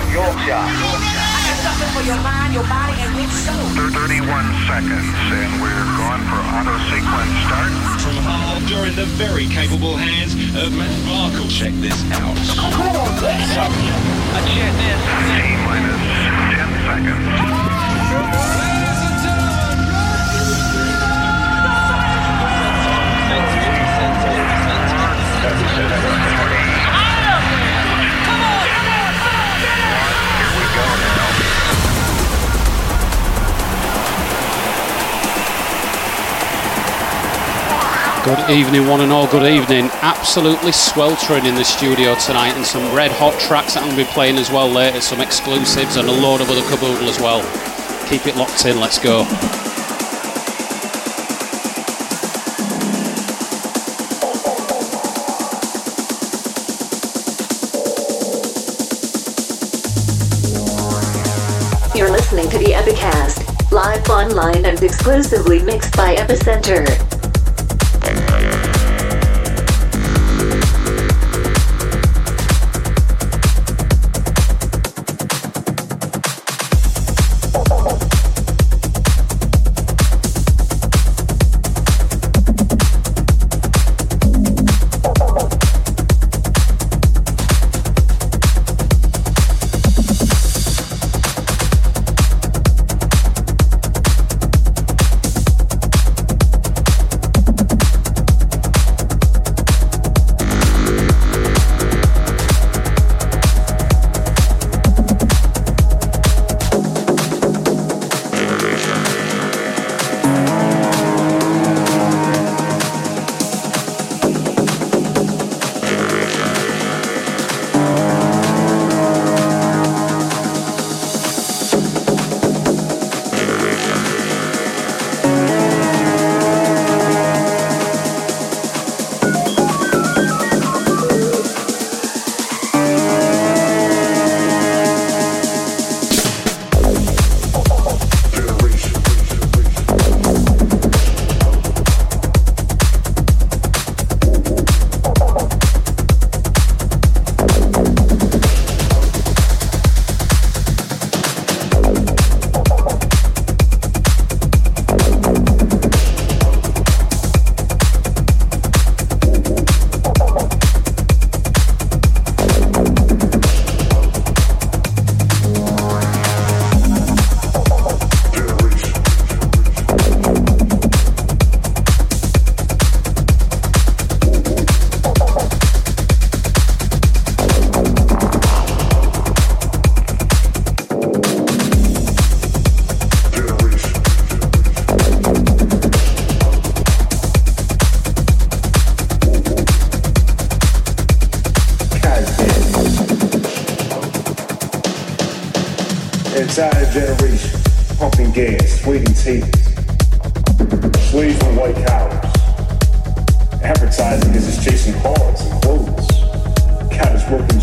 West Yorkshire. something for your mind, your body, and your soul. 31 seconds, and we're going for auto sequence start. From Hull, during the very capable hands of Matt Markle. Check this out. Come on, let's up. T minus 10 seconds. Good evening, one and all. Good evening. Absolutely sweltering in the studio tonight, and some red hot tracks that I'm going to be playing as well later. Some exclusives and a load of other caboodle as well. Keep it locked in. Let's go. You're listening to the Epicast, live online and exclusively mixed by Epicentre.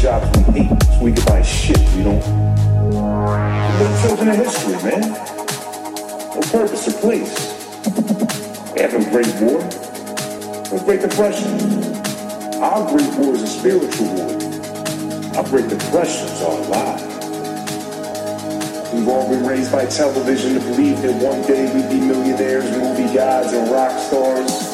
We hate so we can buy shit we don't. We're children of history, man. No purpose or place. We have a great war. No great depression. Our great war is a spiritual war. Our great depression is our lives. We've all been raised by television to believe that one day we'd be millionaires, movie gods, and rock stars.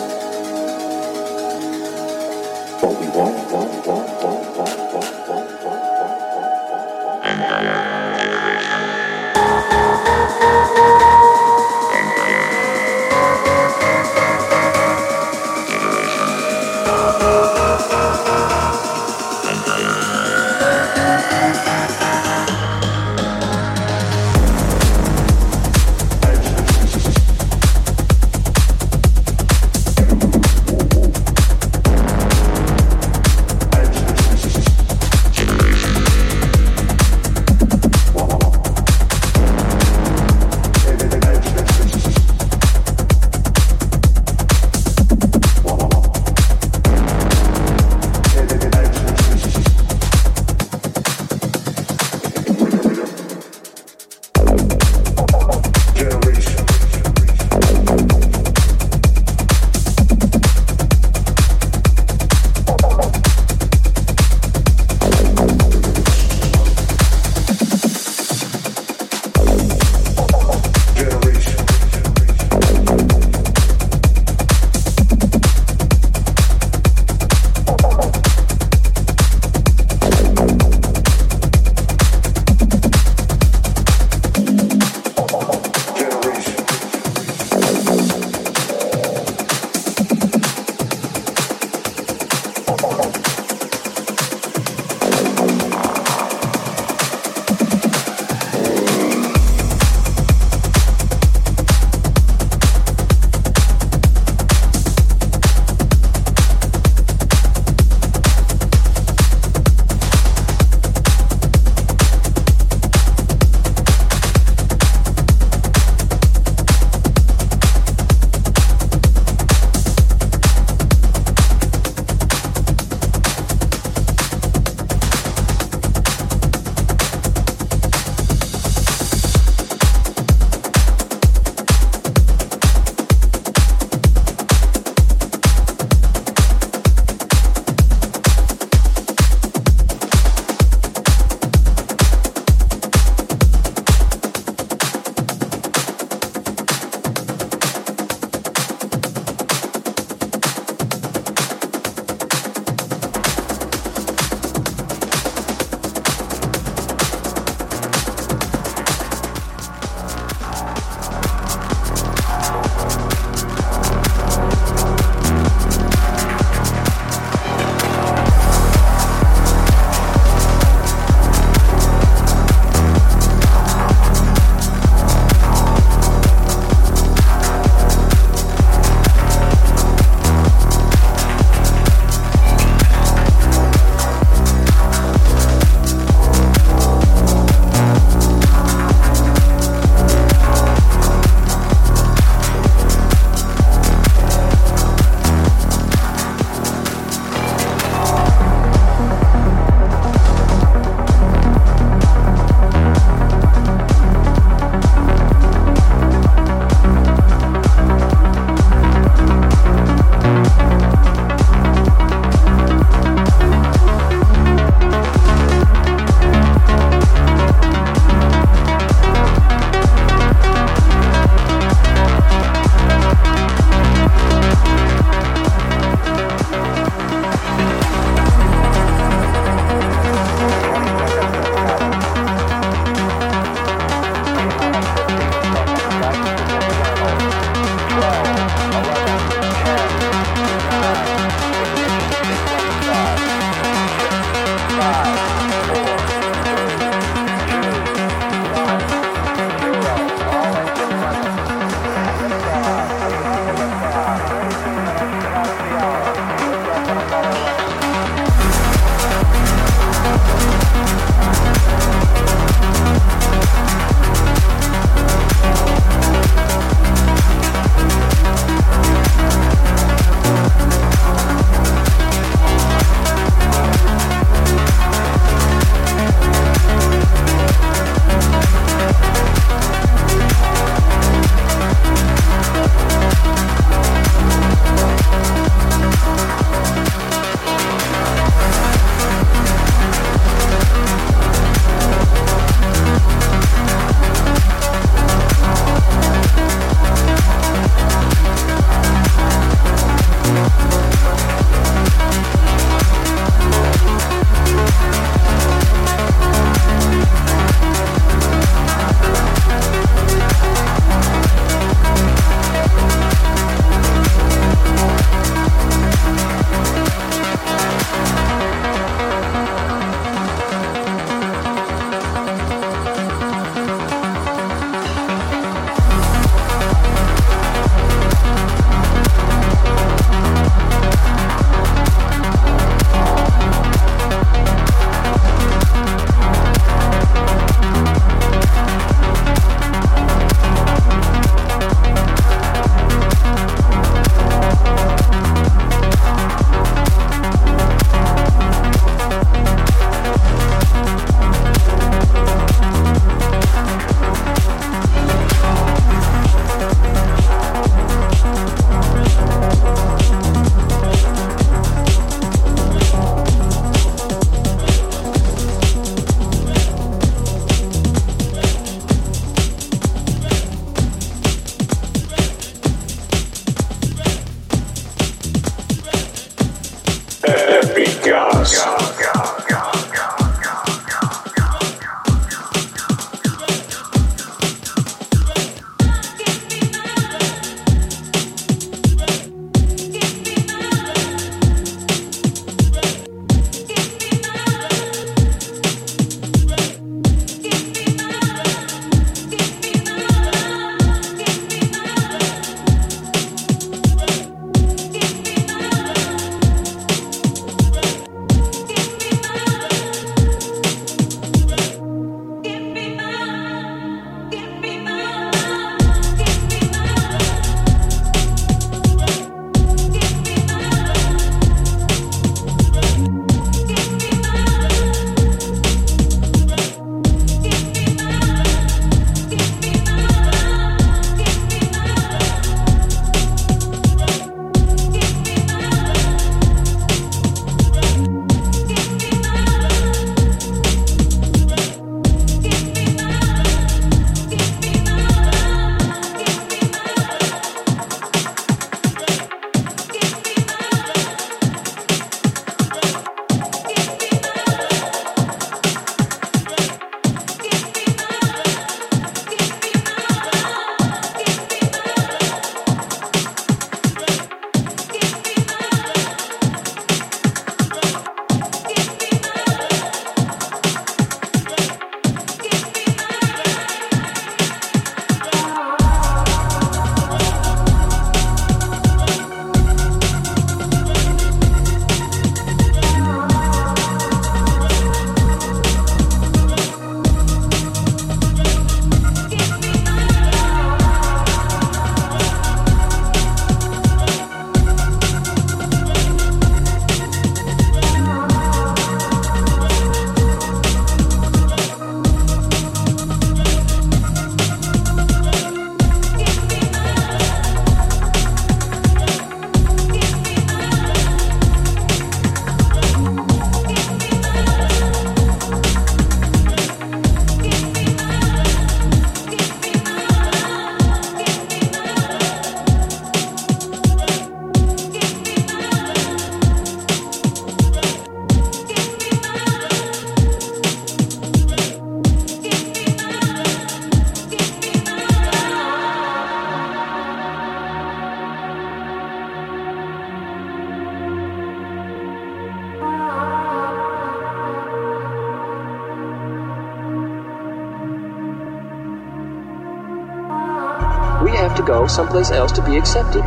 Someplace else to be accepted.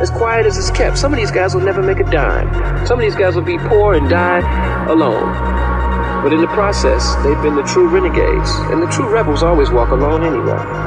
As quiet as it's kept, some of these guys will never make a dime. Some of these guys will be poor and die alone. But in the process, they've been the true renegades, and the true rebels always walk alone anyway.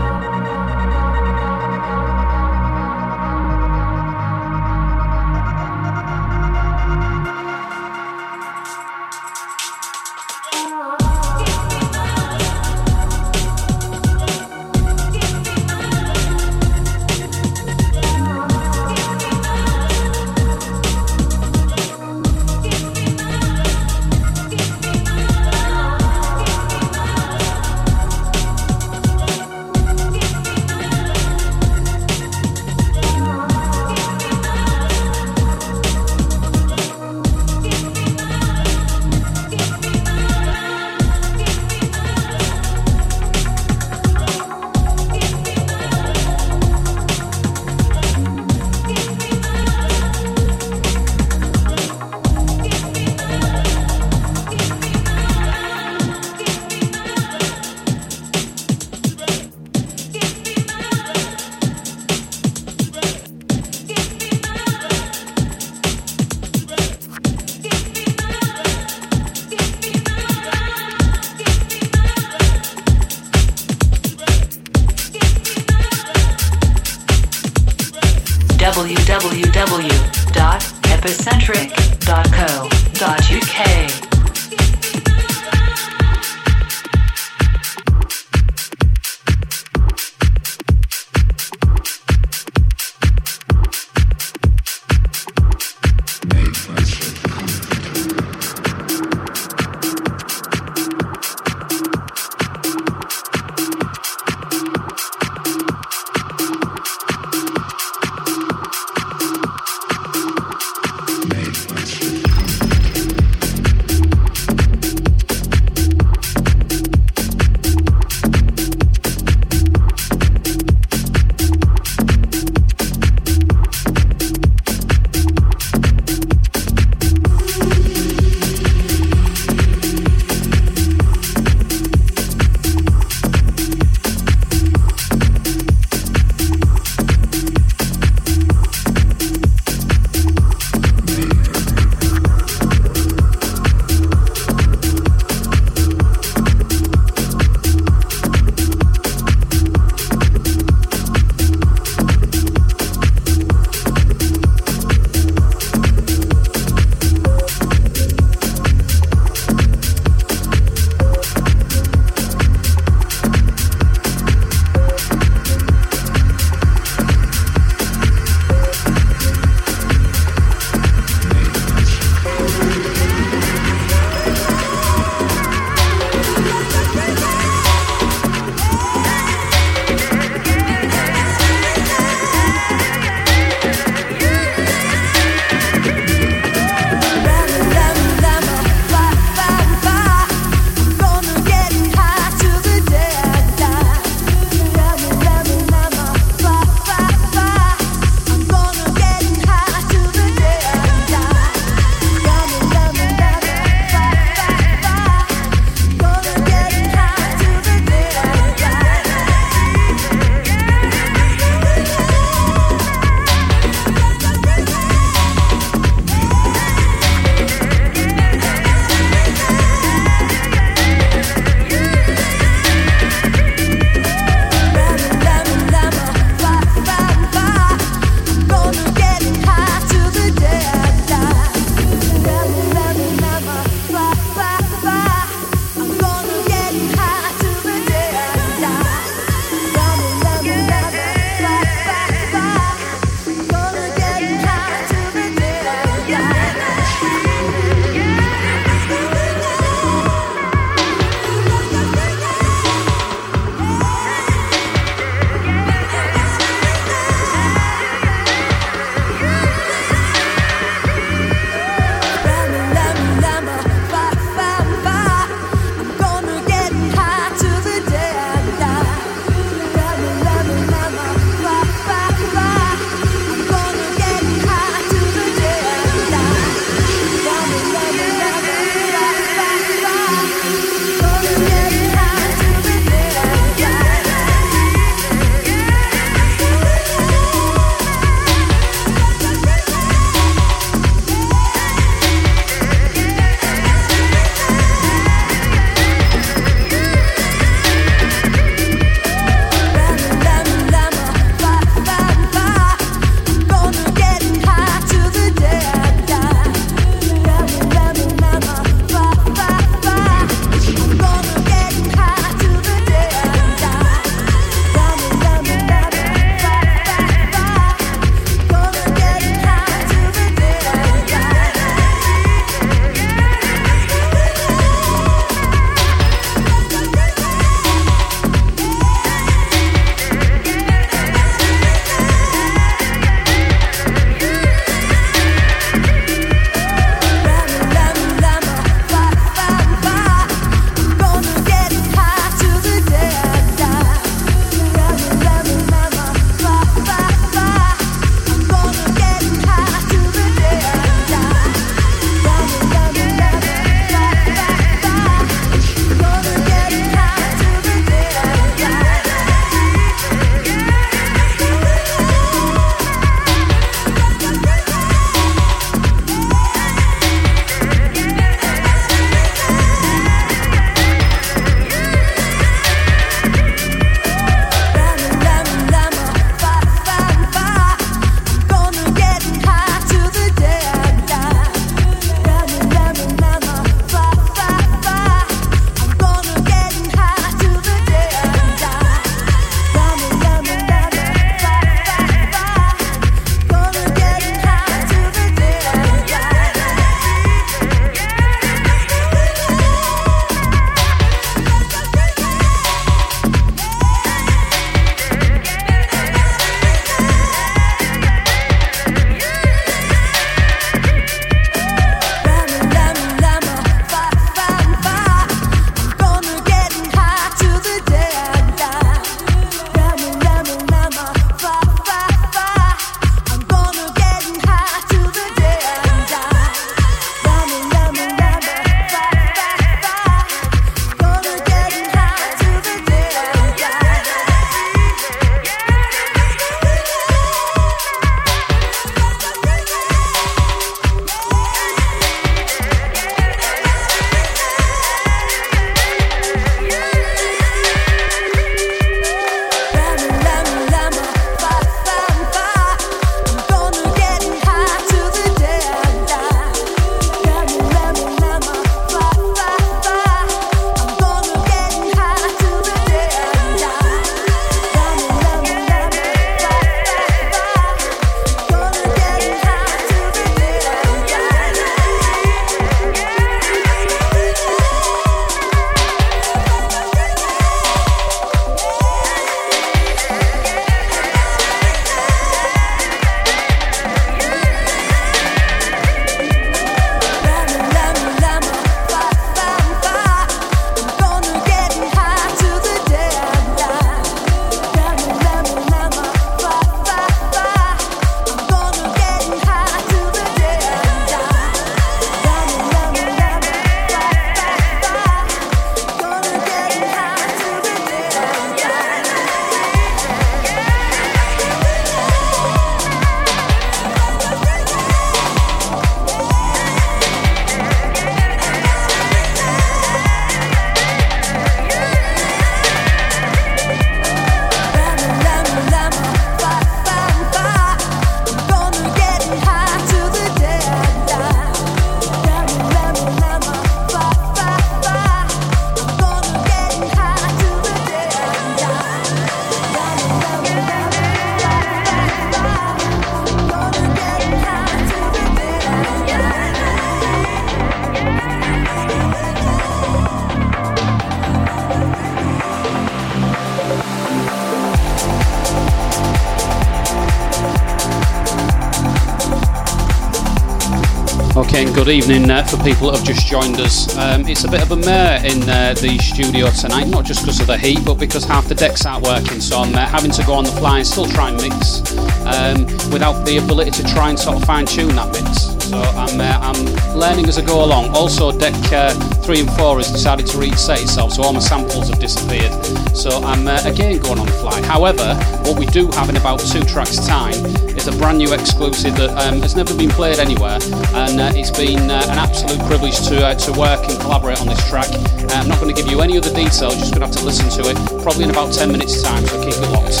Good evening uh, for people that have just joined us. Um, it's a bit of a mare in uh, the studio tonight, not just because of the heat, but because half the decks aren't working. So I'm uh, having to go on the fly and still try and mix um, without the ability to try and sort of fine tune that mix. So I'm, uh, I'm learning as I go along. Also, deck uh, three and four has decided to reset itself, so all my samples have disappeared. So I'm uh, again going on the fly. However, what we do have in about two tracks' time is a brand new exclusive that um, has never been played anywhere, and uh, it's been uh, an absolute privilege to uh, to work and collaborate on this track. I'm not going to give you any other details; just going to have to listen to it, probably in about 10 minutes' time. So keep it locked.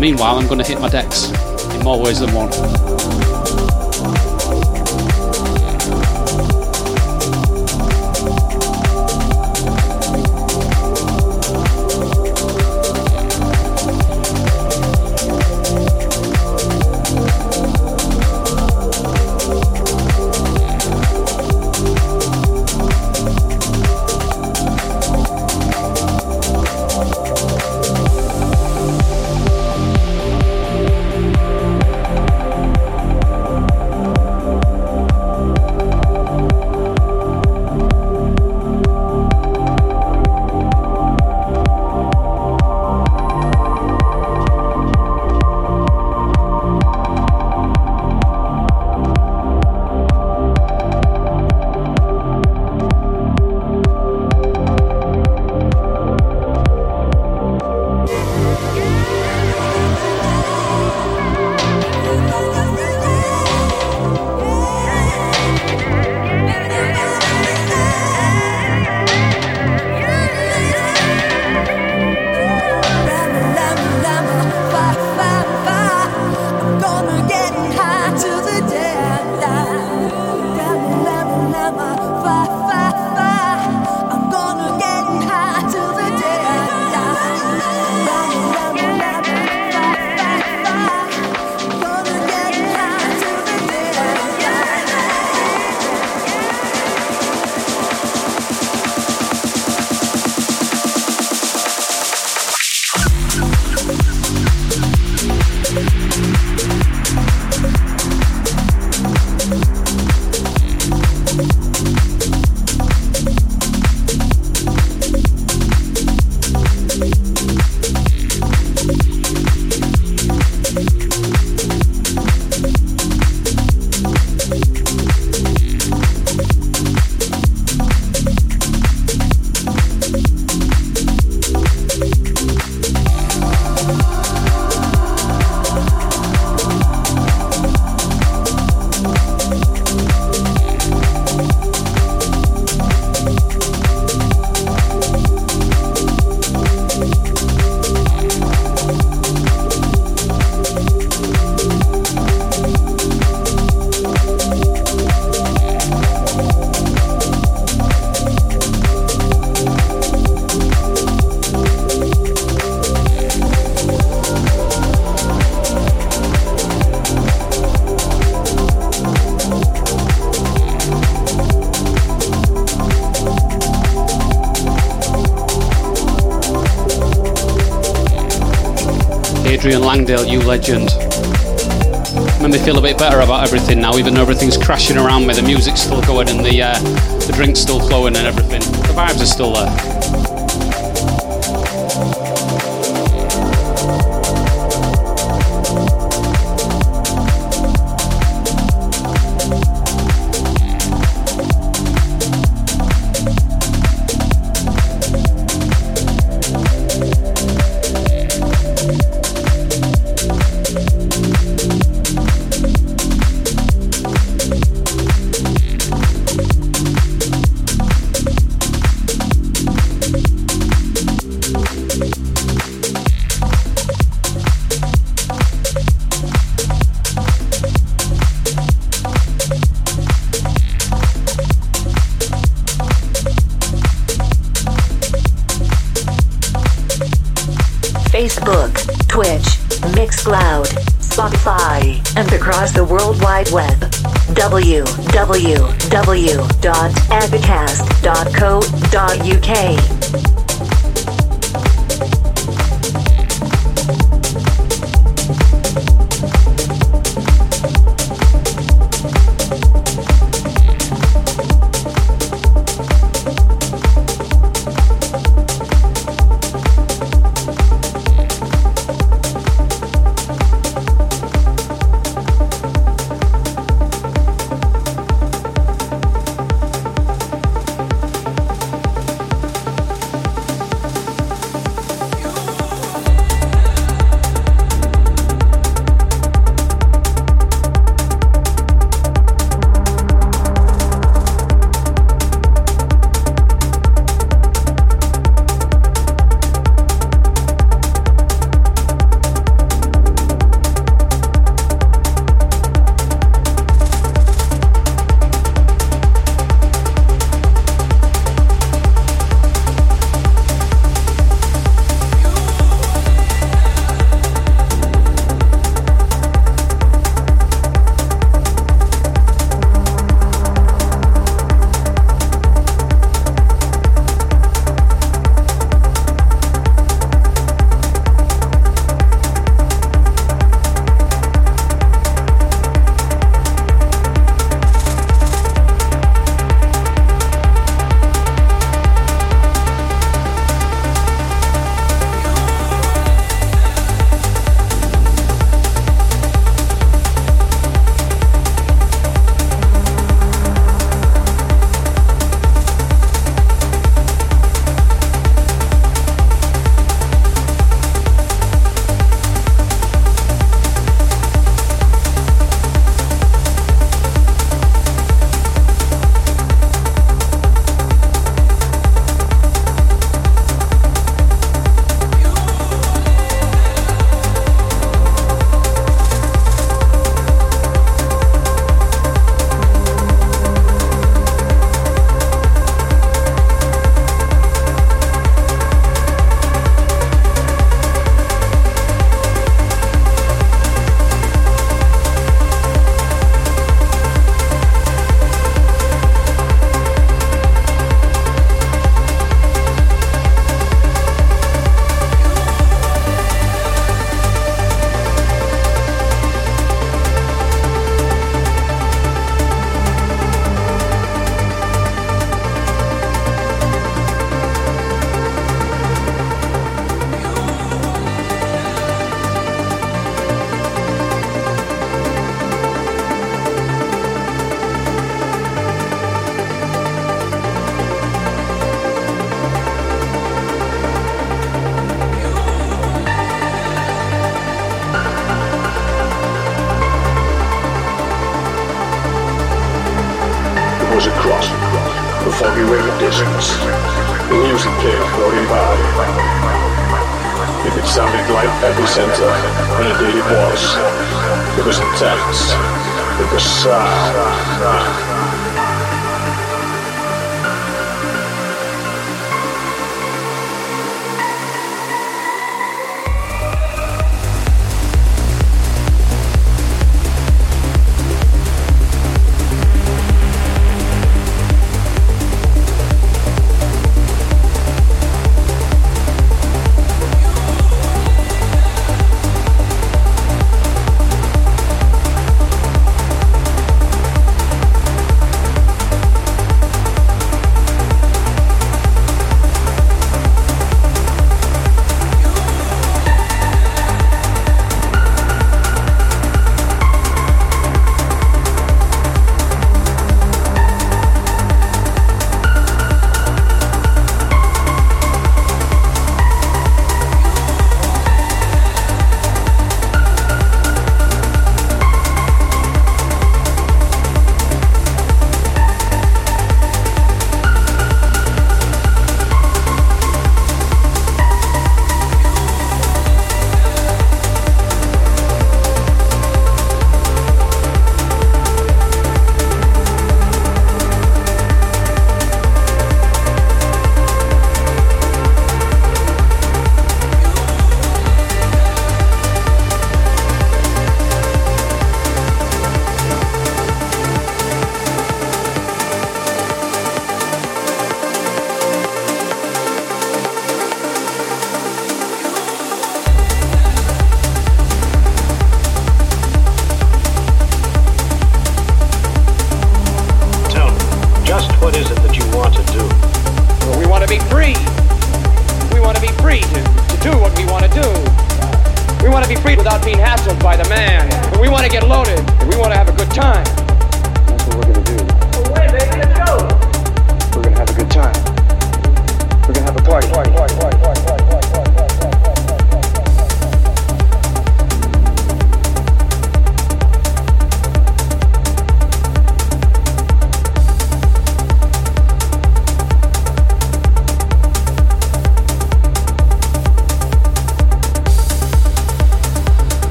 Meanwhile, I'm going to hit my decks in more ways than one. Thank. Adrian Langdale, you legend. Made me feel a bit better about everything now, even though everything's crashing around me. The music's still going and the uh, the drink's still flowing and everything. The vibes are still there. www.abacast.co.uk.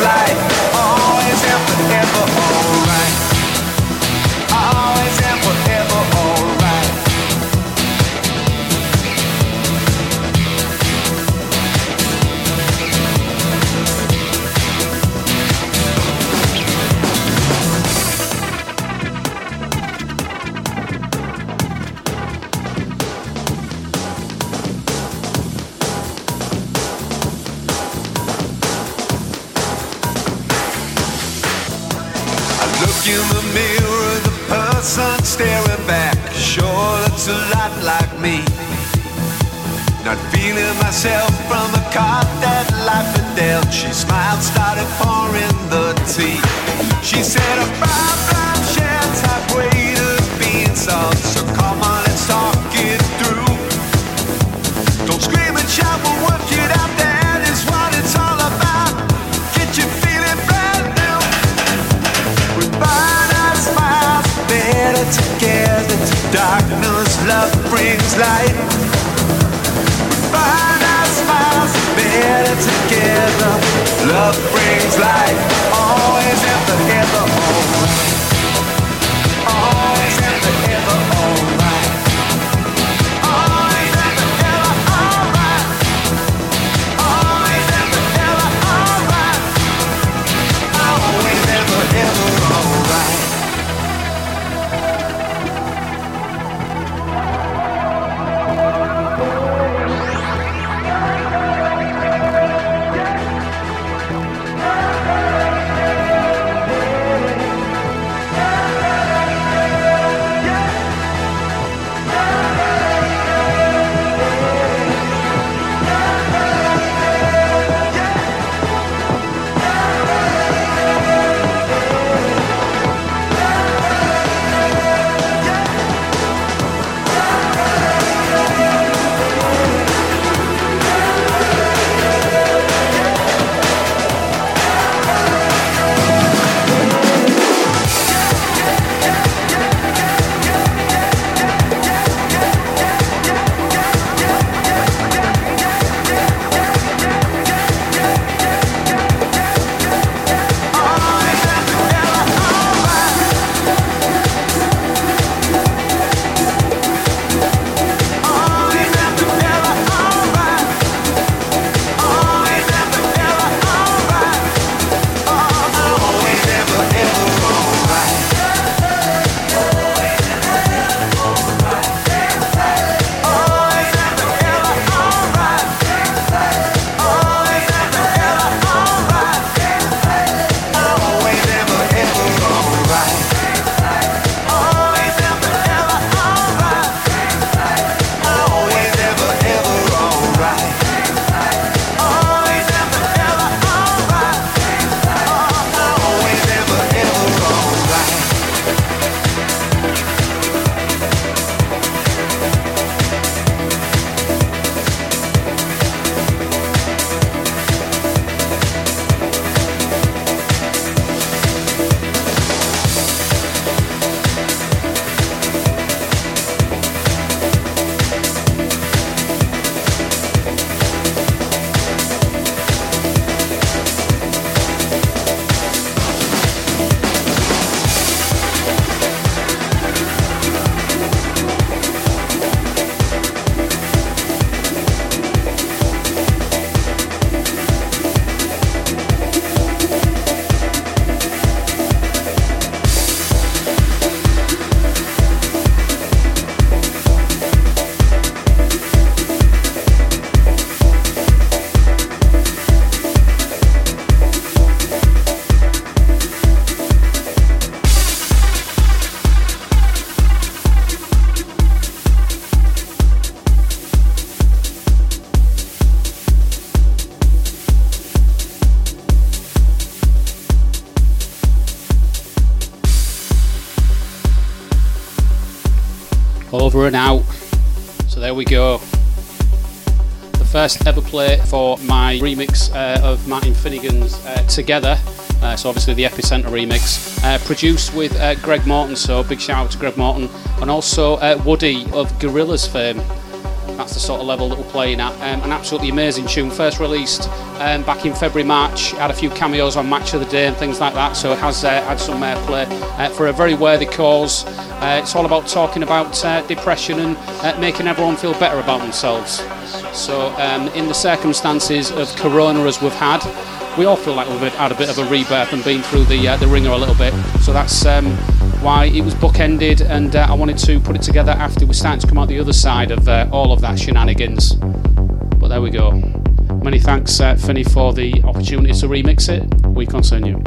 life. Like me. Not feeling myself from the card that life had dealt. She smiled, started pouring the tea. She said, a five blind chance I've waited being salt. So come on, let's talk it through. Don't scream and shout, we'll smiles, better together. Love brings life, Always my remix uh, of Martin Finnigan's uh, Together. Uh, so obviously the Epicentre remix, uh, produced with uh, Greg Morton. So big shout out to Greg Morton and also Woody of Gorillaz fame. That's the sort of level that we're playing at. Um, an absolutely amazing tune. First released um, back in February, March. Had a few cameos on Match of the Day and things like that. So it has uh, had some airplay uh, for a very worthy cause. Uh, it's all about talking about uh, depression and uh, making everyone feel better about themselves. So um, in the circumstances of Corona as we've had, we all feel like we've had a bit of a rebirth and been through the uh, the ringer a little bit. So that's um, why it was bookended, and uh, I wanted to put it together after we're starting to come out the other side of uh, all of that shenanigans. But there we go. Many thanks, uh, Finney, for the opportunity to remix it. We continue.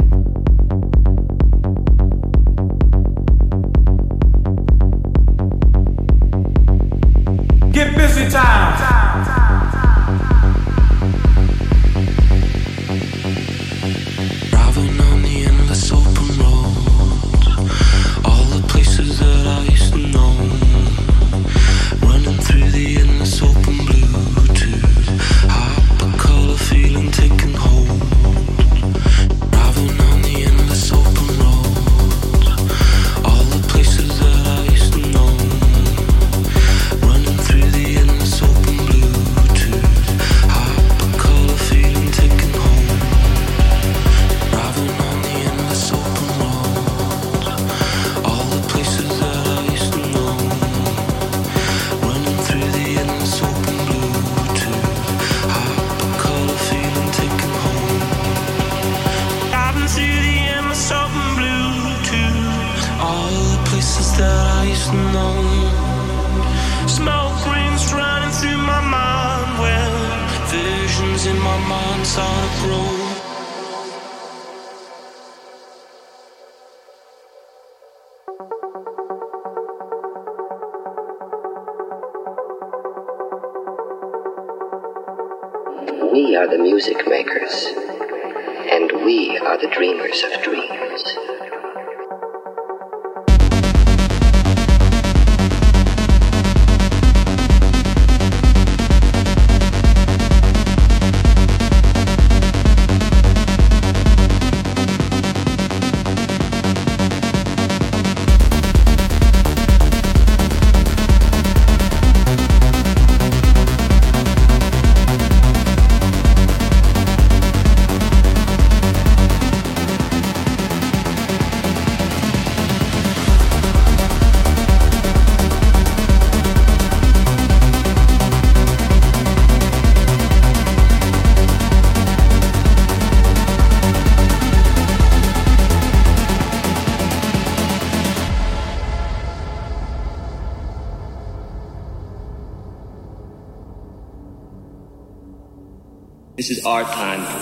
In my mind start to grow.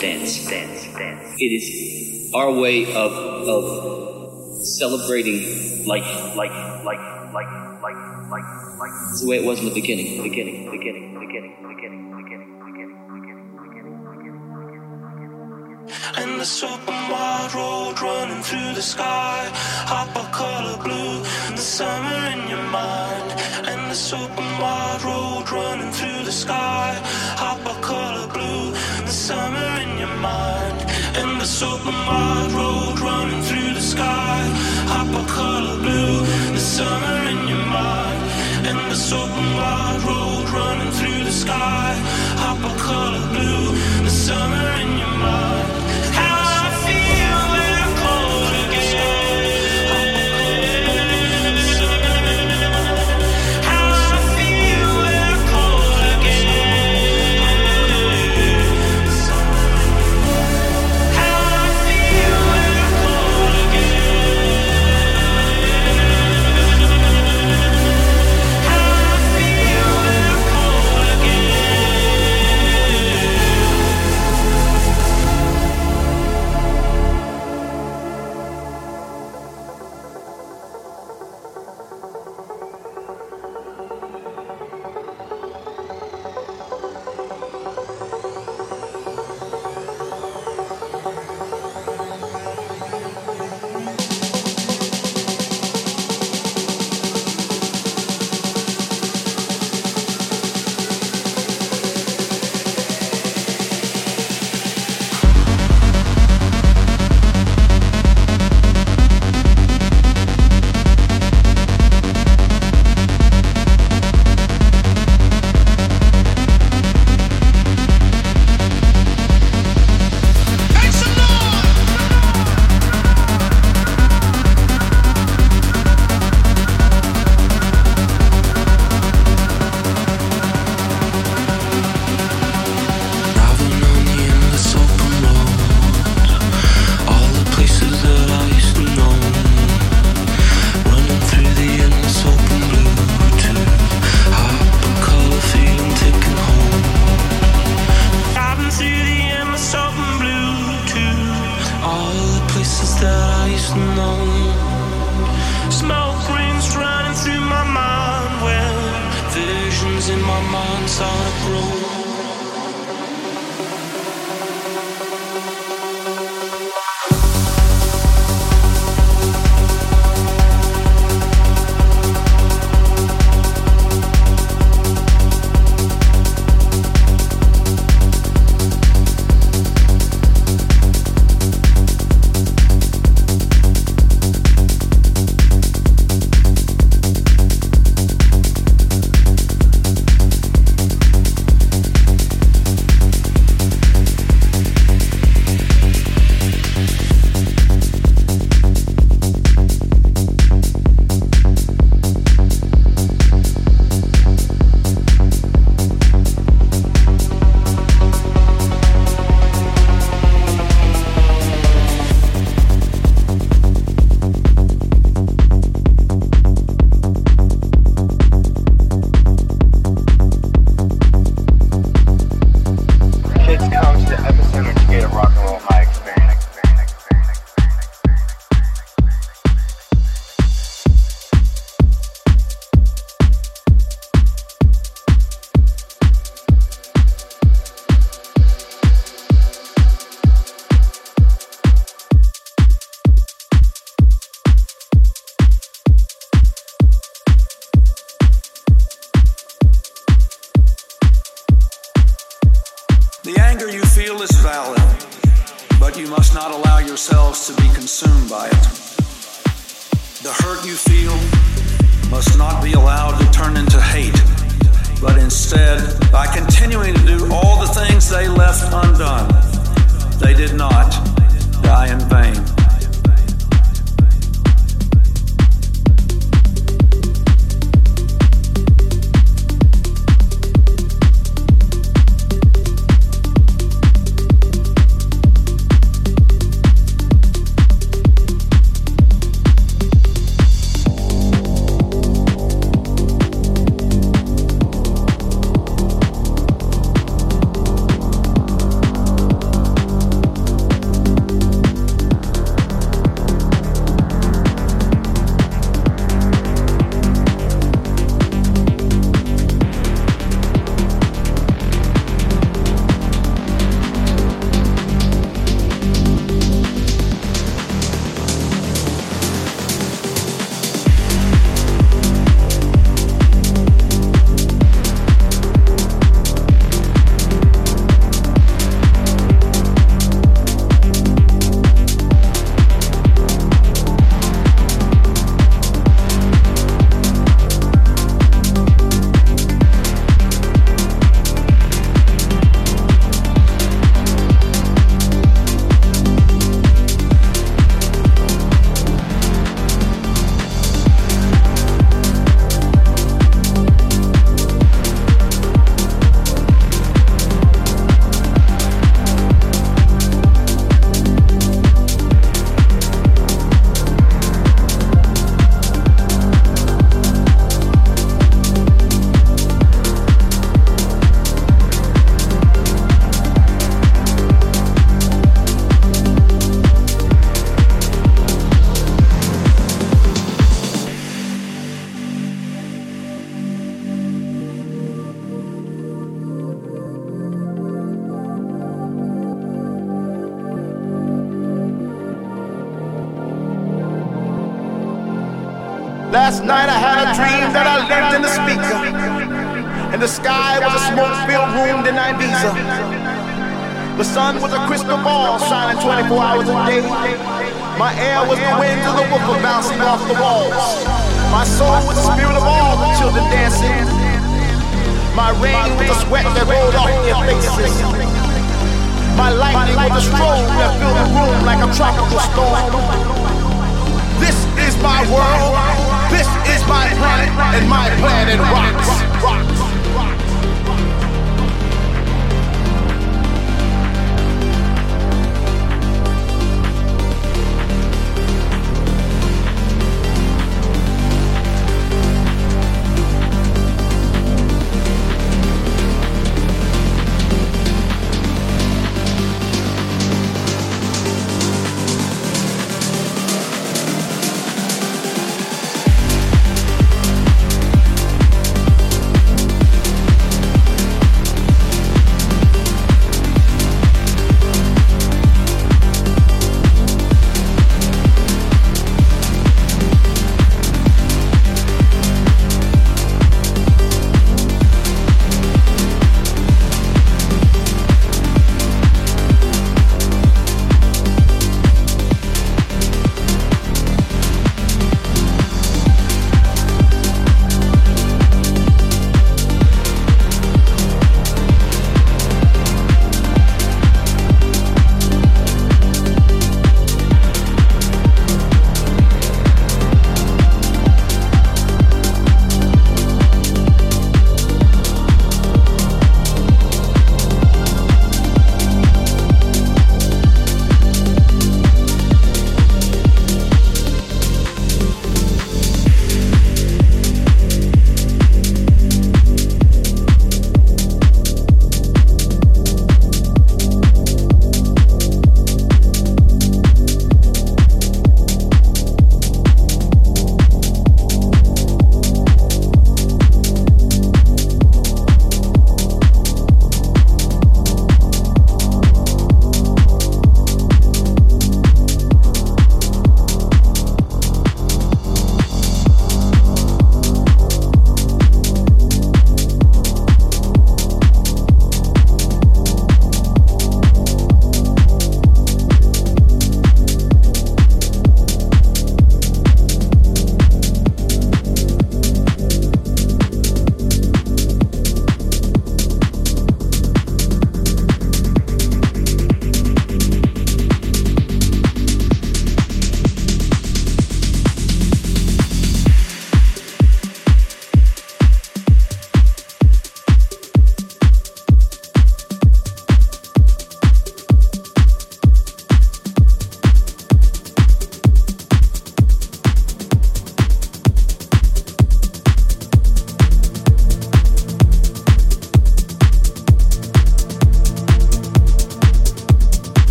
Dance, dance, dance. It is our way of of celebrating like like like like like like like it's the way it was in the beginning, beginning, beginning, beginning, beginning, beginning, beginning, beginning. Beginning, beginning. And the super wide road running through the sky. Hypercolour blue, the summer in your mind. And the super wide road running through the sky. Hypercolour blue, the summer in the super wide road running through the sky. Hypercolour blue, the summer in your mind. And the super wide road running through the sky. Hypercolour blue, the summer in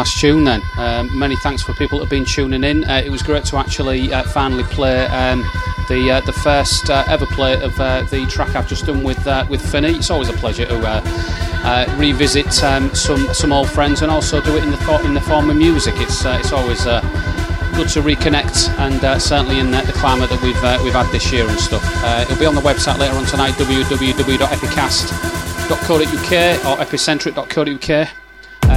last tune then. Um, many thanks for people that have been tuning in. Uh, it was great to actually uh, finally play um, the uh, the first uh, ever play of uh, the track I've just done with uh, with Finney. It's always a pleasure to revisit um, some some old friends and also do it in the thought in the form of music. It's it's always good to reconnect and certainly in the, the, climate that we've we've had this year and stuff. it'll be on the website later on tonight www.epicast.co.uk or epicentric.co.uk.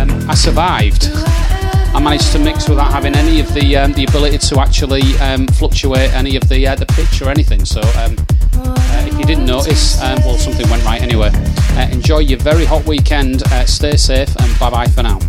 Um, I survived. I managed to mix without having any of the um, the ability to actually um, fluctuate any of the uh, the pitch or anything. So um, uh, if you didn't notice, um, well, something went right anyway. Uh, enjoy your very hot weekend. Uh, stay safe and bye bye for now.